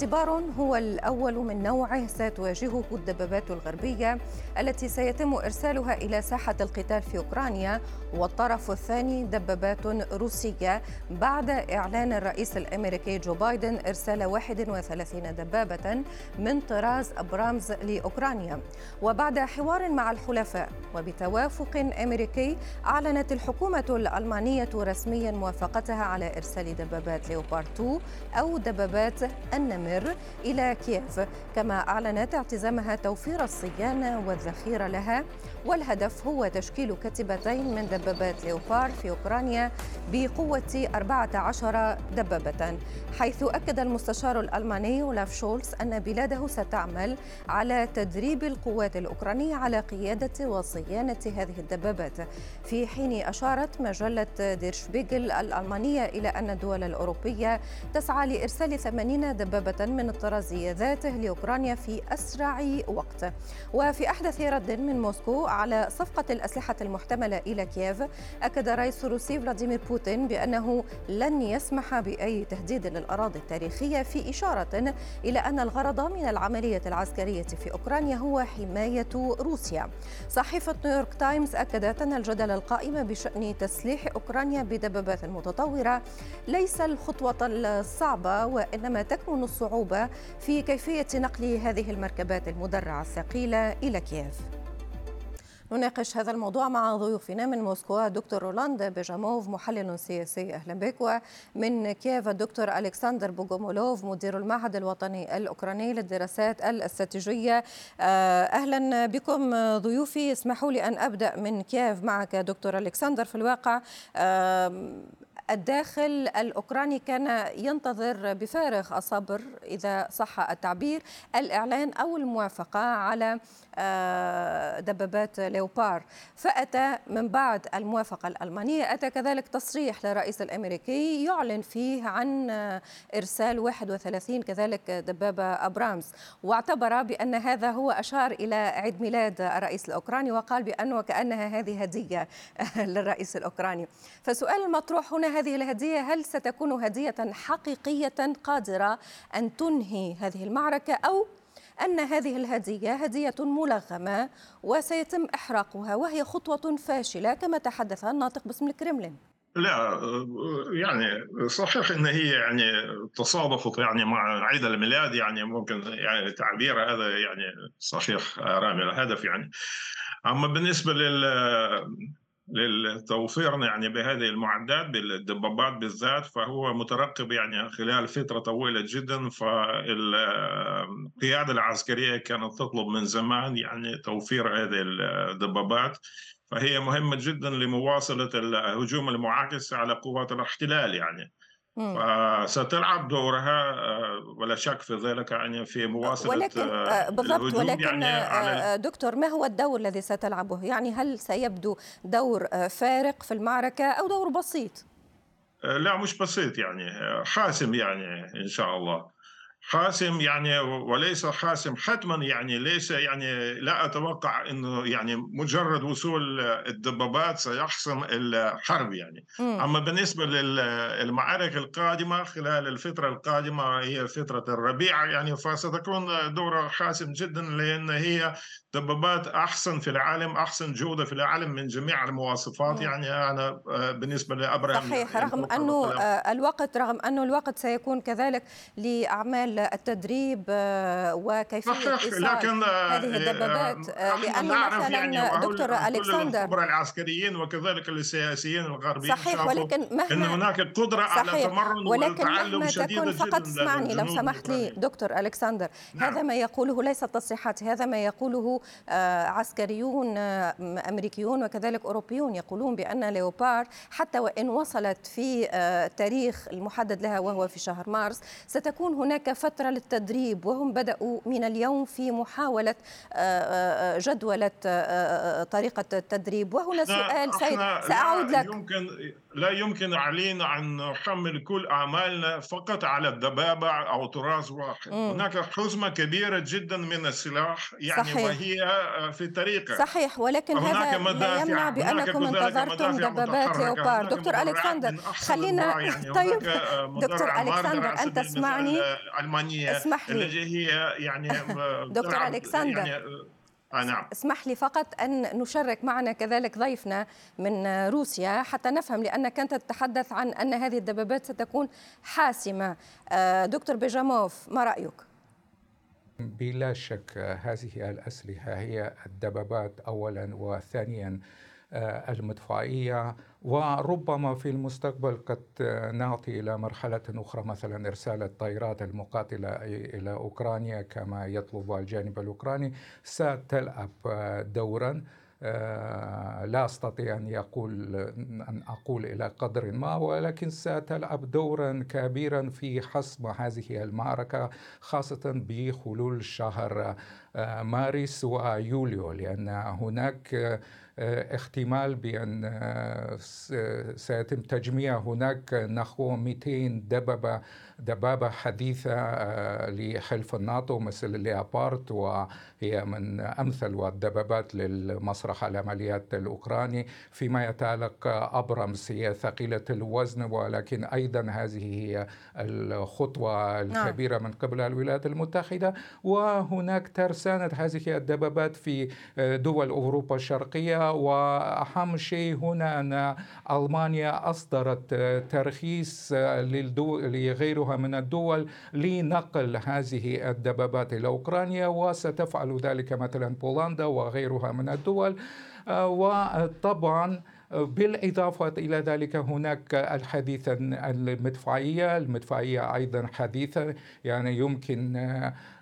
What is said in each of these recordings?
اختبار هو الأول من نوعه ستواجهه الدبابات الغربية التي سيتم إرسالها إلى ساحة القتال في أوكرانيا والطرف الثاني دبابات روسية. بعد إعلان الرئيس الأمريكي جو بايدن إرسال 31 دبابة من طراز أبرامز لأوكرانيا. وبعد حوار مع الحلفاء وبتوافق أمريكي أعلنت الحكومة الألمانية رسميا موافقتها على إرسال دبابات ليوبارد 2 أو دبابات النمر. إلى كييف كما أعلنت اعتزامها توفير الصيانة والذخيرة لها. والهدف هو تشكيل كتيبتين من دبابات ليوبارد في أوكرانيا بقوة 14 دبابة حيث أكد المستشار الألماني اولاف شولز أن بلاده ستعمل على تدريب القوات الأوكرانية على قيادة وصيانة هذه الدبابات. في حين أشارت مجلة دير شبيغل الألمانية إلى أن الدول الأوروبية تسعى لإرسال 80 دبابة من الطراز ذاته لأوكرانيا في أسرع وقت. وفي أحدث رد من موسكو على صفقة الأسلحة المحتملة إلى كييف. أكد الرئيس الروسي فلاديمير بوتين بأنه لن يسمح بأي تهديد للأراضي التاريخية في إشارة إلى أن الغرض من العملية العسكرية في أوكرانيا هو حماية روسيا. صحيفة نيويورك تايمز أكدت أن الجدل القائم بشأن تسليح أوكرانيا بدبابات متطورة ليس الخطوة الصعبة وإنما تكمن الصعوبة في كيفية نقل هذه المركبات المدرعة الثقيلة إلى كييف. نناقش هذا الموضوع مع ضيوفنا من موسكو الدكتور رولاند بيجاموف محلل سياسي. أهلا بك. ومن كييف الدكتور ألكسندر بوغومولوف مدير المعهد الوطني الأوكراني للدراسات الاستراتيجية. أهلا بكم ضيوفي. اسمحوا لي أن أبدأ من كييف معك دكتور ألكسندر في الواقع. الداخل الأوكراني كان ينتظر بفارغ الصبر إذا صح التعبير الإعلان أو الموافقة على دبابات ليوبارد. فأتى من بعد الموافقة الألمانية أتى كذلك تصريح للرئيس الأمريكي يعلن فيه عن إرسال 31 كذلك دبابة أبرامز. واعتبر بأن هذا هو أشار إلى عيد ميلاد الرئيس الأوكراني وقال بأنه كأنها هذه هدية للرئيس الأوكراني. فسؤال المطروح هنا هذه الهدية هل ستكون هدية حقيقية قادرة أن تنهي هذه المعركة أو أن هذه الهدية هدية ملغمة وسيتم إحراقها وهي خطوة فاشلة كما تحدث الناطق باسم الكرملين؟ لا يعني صحيح إن هي يعني تصادفت يعني مع عيد الميلاد يعني ممكن يعني تعبير هذا يعني صحيح رامي الهدف يعني. أما بالنسبة لل للتوفير يعني بهذه المعدات بالدبابات بالذات فهو مترقب يعني خلال فترة طويلة جدا فالقيادة العسكرية كانت تطلب من زمان يعني توفير هذه الدبابات. فهي مهمة جدا لمواصلة الهجوم المعاكس على قوات الاحتلال يعني. فستلعب دورها ولا شك في ذلك يعني في مواصلة ولكن بالضبط ولكن يعني دكتور ما هو الدور الذي ستلعبه؟ يعني هل سيبدو دور فارق في المعركة أو دور بسيط؟ لا مش بسيط يعني حاسم يعني إن شاء الله. حاسم يعني وليس حاسم حتما يعني ليس يعني لا أتوقع إنه يعني مجرد وصول الدبابات سيحسم الحرب يعني م. أما بالنسبة للمعارك القادمة خلال الفترة القادمة هي فترة الربيع يعني فستكون دورها حاسم جدا لأن هي دبابات أحسن في العالم أحسن جودة في العالم من جميع المواصفات م. يعني أنا بالنسبة لابراهيم صحيح رغم أنه الوقت رغم أنه الوقت سيكون كذلك لأعمال التدريب وكيفية صحيح لكن هذه الدبابات لأنه مثلا يعني دكتور ألكسندر الخبراء العسكريين وكذلك السياسيين الغربيين صحيح ولكن مهما إن هناك قدرة صحيح على تمرن ولكن وتعلم شديد فقط اسمعني لو سمحت لي دكتور ألكسندر نعم. هذا ما يقوله ليس تصريحات هذا ما يقوله عسكريون أمريكيون وكذلك أوروبيون يقولون بأن ليوبار حتى وإن وصلت في التاريخ المحدد لها وهو في شهر مارس ستكون هناك فترة للتدريب وهم بدأوا من اليوم في محاولة جدولة طريقة التدريب. وهنا سؤال سيد سأعود لك. يمكن لا يمكن علينا أن نحمل كل أعمالنا فقط على الدبابة أو طراز واحد مم. هناك حزمة كبيرة جدا من السلاح يعني صحيح. وهي في الطريقة صحيح ولكن هذا لا يمنع بأنكم انتظرتم دبابات ليوبارد دكتور ألكسندر خلينا يعني طيب دكتور ألكسندر، أنت تسمعني؟ اسمح لي. التي هي يعني دكتور ألكسندر. يعني آه نعم. اسمح لي فقط أن نشرك معنا كذلك ضيفنا من روسيا حتى نفهم لأنك أنت تتحدث عن أن هذه الدبابات ستكون حاسمة. آه، دكتور بيجاموف ما رأيك؟ بلا شك هذه الأسلحة هي الدبابات أولا وثانيا. آه، المدفعية. وربما في المستقبل قد نعطي إلى مرحلة أخرى مثلا إرسال الطائرات المقاتلة إلى أوكرانيا كما يطلب الجانب الأوكراني. ستلعب دورا. آه، لا أستطيع أن يقول أن أقول إلى قدر ما ولكن ستلعب دورا كبيرا في حسم هذه المعركة خاصة بحلول شهر مارس ويوليو لأن هناك آه، احتمال بأن آه، سيتم تجميع هناك نحو 200 دبابة دبابة حديثة آه، لحلف الناتو مثل ليابارد وهي من أمثل الدبابات للمسرح العمليات الأوكراني. فيما يتعلق ابرمس هي ثقيلة الوزن ولكن أيضا هذه هي الخطوة الكبيرة من قبل الولايات المتحدة. وهناك ترسانه هذه الدبابات في دول أوروبا الشرقية وأهم شيء هنا أن ألمانيا أصدرت ترخيص للدول لغيرها من الدول لنقل هذه الدبابات إلى أوكرانيا وستفعل ذلك مثلا بولندا وغيرها من الدول. آه، وطبعا بالإضافة إلى ذلك هناك الحديث المدفعية المدفعية أيضا حديثة يعني يمكن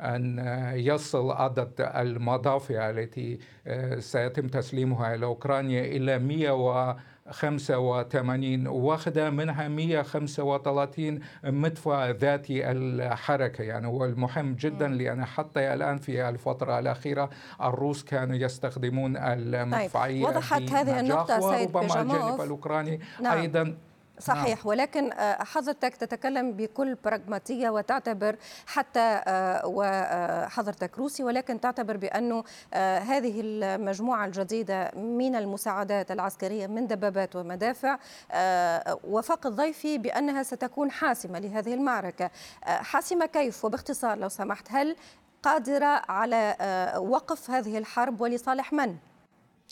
أن يصل عدد المدافع التي آه، سيتم تسليمها إلى أوكرانيا إلى 185 واحدة منها 135 مدفع ذاتي الحركة يعني هو المهم جدا لأن حتى الآن في الفترة الأخيرة الروس كانوا يستخدمون المدفعية وضحت هذه النقطة سيد وربما الجانب بيجاموف. الأوكراني نعم. أيضا صحيح. ولكن آه، حضرتك تتكلم بكل براغماتية وتعتبر حتى آه، وحضرتك روسي ولكن تعتبر بأنه آه، هذه المجموعة الجديدة من المساعدات العسكرية من دبابات ومدافع آه، وفق ضيفي بأنها ستكون حاسمة لهذه المعركة. آه، حاسمة كيف؟ وباختصار لو سمحت هل قادرة على آه، وقف هذه الحرب ولصالح من؟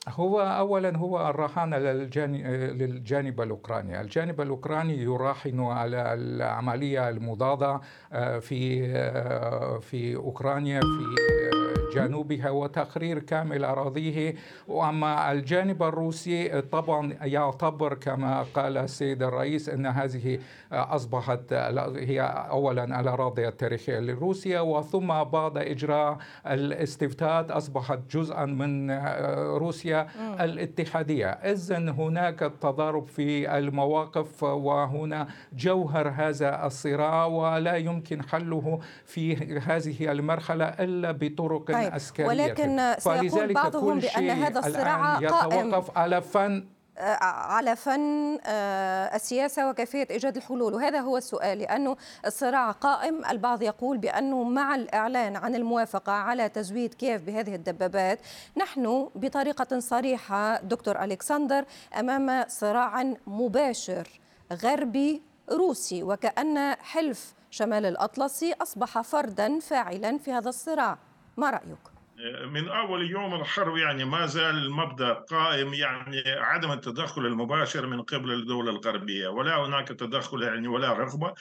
هو اولا هو الرهان للجانب, الأوكراني، الجانب الأوكراني يراهن على العملية المضادة آه، في آه، في أوكرانيا في آه، جنوبها وتقرير كامل أراضيه. وأما الجانب الروسي طبعا يعتبر كما قال السيد الرئيس إن هذه أصبحت هي اولا الأراضي التاريخية لروسيا وثم بعد إجراء الاستفتاءات أصبحت جزءا من روسيا الاتحادية، اذا هناك تضارب في المواقف وهنا جوهر هذا الصراع ولا يمكن حله في هذه المرحلة إلا بطرق طيب، عسكريه ولكن سيقول بعضهم بأن هذا الصراع قائم. يتوقف على فن. آه، على فن آه، السياسة وكيفية إيجاد الحلول. وهذا هو السؤال لأنه الصراع قائم. البعض يقول بأنه مع الإعلان عن الموافقة على تزويد كييف بهذه الدبابات نحن بطريقة صريحة دكتور ألكسندر أمام صراع مباشر غربي روسي. وكأن حلف شمال الأطلسي أصبح فردا فاعلا في هذا الصراع. ما رأيك؟ من أول يوم الحرب يعني ما زال المبدأ قائم يعني عدم التدخل المباشر من قبل الدولة الغربية ولا هناك تدخل يعني ولا رغبة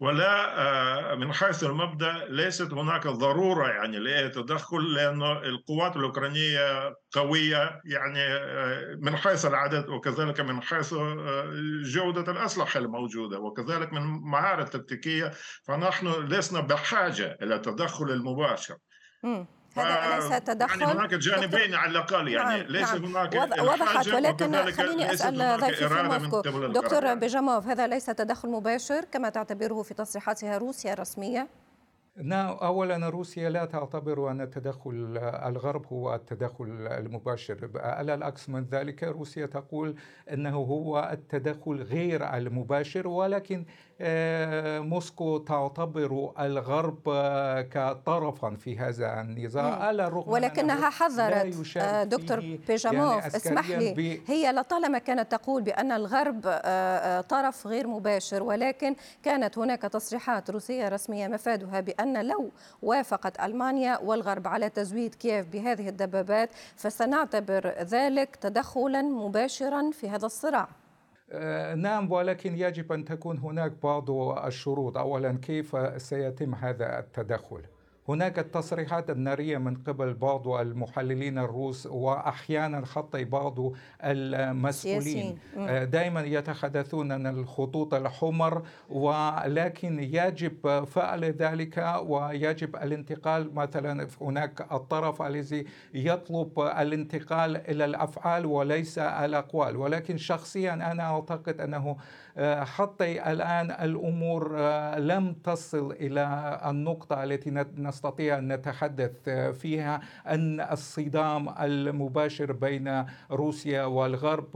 ولا آه، من حيث المبدأ ليست هناك ضرورة يعني للتدخل لأنه القوات الأوكرانية قوية يعني آه، من حيث العدد وكذلك من حيث آه، جودة الأسلحة الموجودة وكذلك من مهارة تكتيكية فنحن لسنا بحاجة إلى التدخل المباشر مم. هذا أليس تدخل يعني هناك جانبين على الأقل يعني نعم ليس نعم. هناك وض- وضحت ولكن خليني هناك ضيفي في دكتور. بيجاموف هذا ليس تدخل مباشر كما تعتبره في تصريحاتها روسيا نعم اولا روسيا لا تعتبر أن التدخل الغرب هو التدخل المباشر. على العكس من ذلك روسيا تقول إنه هو التدخل غير المباشر ولكن آه، موسكو تعتبر الغرب آه، كطرفا في هذا النزاع. على الرغم ولكنها حذرت آه، دكتور بيجاموف يعني اسمح لي. هي لطالما كانت تقول بأن الغرب طرف غير مباشر ولكن كانت هناك تصريحات روسية رسمية مفادها بان لو وافقت ألمانيا والغرب على تزويد كييف بهذه الدبابات فسنعتبر ذلك تدخلا مباشرا في هذا الصراع. آه، نعم ولكن يجب أن تكون هناك بعض الشروط. أولا كيف سيتم هذا التدخل؟ هناك التصريحات النارية من قبل بعض المحللين الروس وأحيانا حتى بعض المسؤولين. آه، دائما يتحدثون عن الخطوط الحمر ولكن يجب فعل ذلك ويجب الانتقال. مثلا هناك الطرف الذي يطلب الانتقال إلى الأفعال وليس الأقوال. ولكن شخصيا أنا أعتقد أنه آه، حتى الآن الأمور آه، لم تصل إلى النقطة التي نستطيع أن نتحدث فيها أن الصدام المباشر بين روسيا والغرب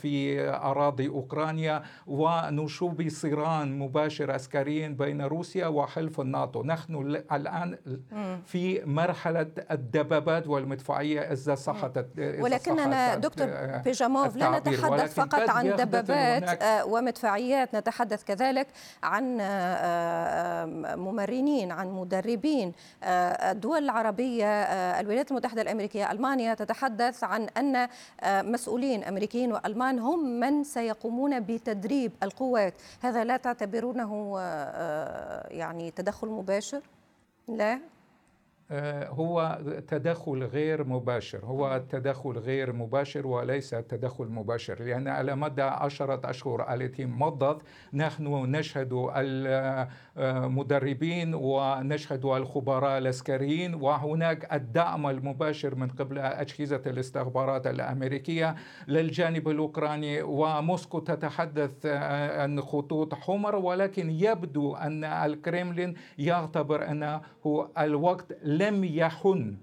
في أراضي أوكرانيا ونشوب صيران مباشر عسكريا بين روسيا وحلف الناتو. نحن الآن في مرحلة الدبابات والمدفعية إذا صحت ولكننا دكتور بيجاموف لا نتحدث فقط عن دبابات آه، ومدفعيات نتحدث كذلك عن آه، ممرنين عن مدربين. آه، الدول العربية آه، الولايات المتحدة الأمريكية ألمانيا تتحدث عن أن آه، مسؤولين أمريكيين وألمان هم من سيقومون بتدريب القوات هذا لا تعتبرونه يعني تدخل مباشر؟ لا هو تدخل غير مباشر. هو التدخل غير مباشر وليس تدخل مباشر لأن على مدى عشرة أشهر التي مضت نحن نشهد المدربين ونشهد الخبراء العسكريين وهناك الدعم المباشر من قبل أجهزة الاستخبارات الأمريكية للجانب الأوكراني. وموسكو تتحدث عن خطوط حمر ولكن يبدو أن الكريملين يعتبر أنه الوقت لم يحن.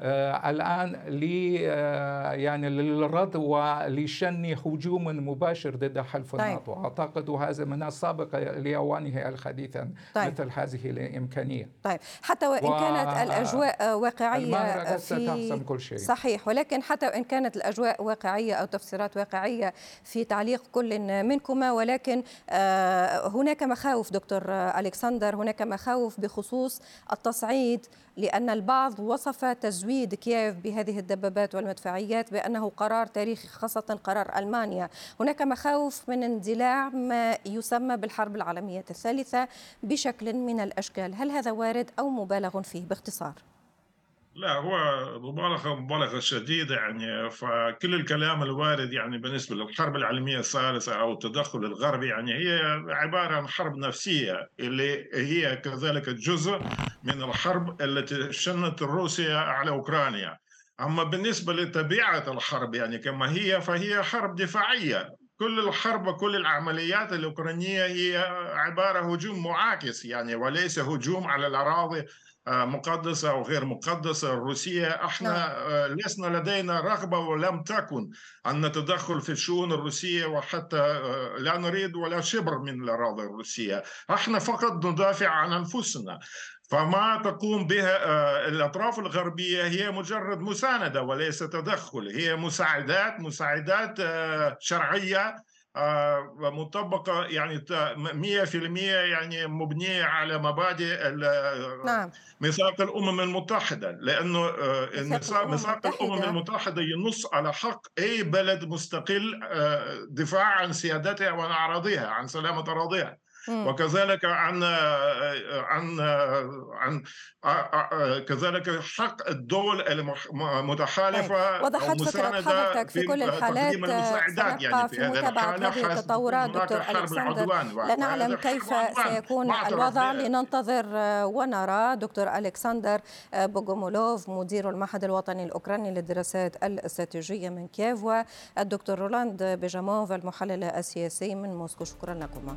آه الآن ل آه يعني للرد ولشن هجوم مباشر ضد حلف طيب. الناتو. أعتقد هذا من السابق لأوانه الحديثا طيب. مثل هذه الإمكانية. طيب. حتى وإن و... كانت الأجواء واقعية في كل شيء. صحيح. ولكن حتى وإن كانت الأجواء واقعية أو تفسيرات واقعية في تعليق كل منكما ولكن آه هناك مخاوف دكتور ألكسندر. هناك مخاوف بخصوص التصعيد لأن البعض وصف تزويد كييف بهذه الدبابات والمدفعيات بأنه قرار تاريخي خاصة قرار ألمانيا. هناك مخاوف من اندلاع ما يسمى بالحرب العالمية الثالثة بشكل من الأشكال. هل هذا وارد أو مبالغ فيه؟ باختصار؟ لا هو مبالغة مبالغة شديدة يعني. فكل الكلام الوارد يعني بالنسبة للحرب العالمية الثالثة أو التدخل الغربي يعني هي عبارة عن حرب نفسية اللي هي كذلك جزء من الحرب التي شنت روسيا على أوكرانيا. أما بالنسبة لطبيعة الحرب يعني كما هي فهي حرب دفاعية. كل الحرب وكل العمليات الأوكرانية هي عبارة هجوم معاكس يعني وليس هجوم على الأراضي آه، مقدسة أو غير مقدسة. الروسية إحنا نعم. آه، لسنا لدينا رغبة ولم تكن أن نتدخل في الشؤون الروسية وحتى آه، لا نريد ولا شبر من الأراضي الروسية. إحنا فقط ندافع عن أنفسنا. فما تقوم بها الأطراف الغربية هي مجرد مساندة وليس تدخل. هي مساعدات مساعدات شرعية آه، مطبقة يعني 100% يعني مبنية على مبادئ نعم. ميثاق الأمم المتحدة. لأنه آه، ميثاق الأمم المتحدة. ينص على حق أي بلد مستقل آه، دفاع عن سيادتها وعن أراضيها عن سلامة أراضيها. وكذلك عن عن عن كذلك حق الدول المتحالفه طيب. وضحت فكرة حضرتك في, في كل الحالات يعني في, في متابعة هذه التطورات دكتور الكسندر لا نعلم كيف سيكون الوضع. لننتظر ونرى دكتور الكسندر بوغومولوف مدير المعهد الوطني الأوكراني للدراسات الاستراتيجية من كييف والدكتور رولاند بيجاموف المحلل السياسي من موسكو. شكرا لكما.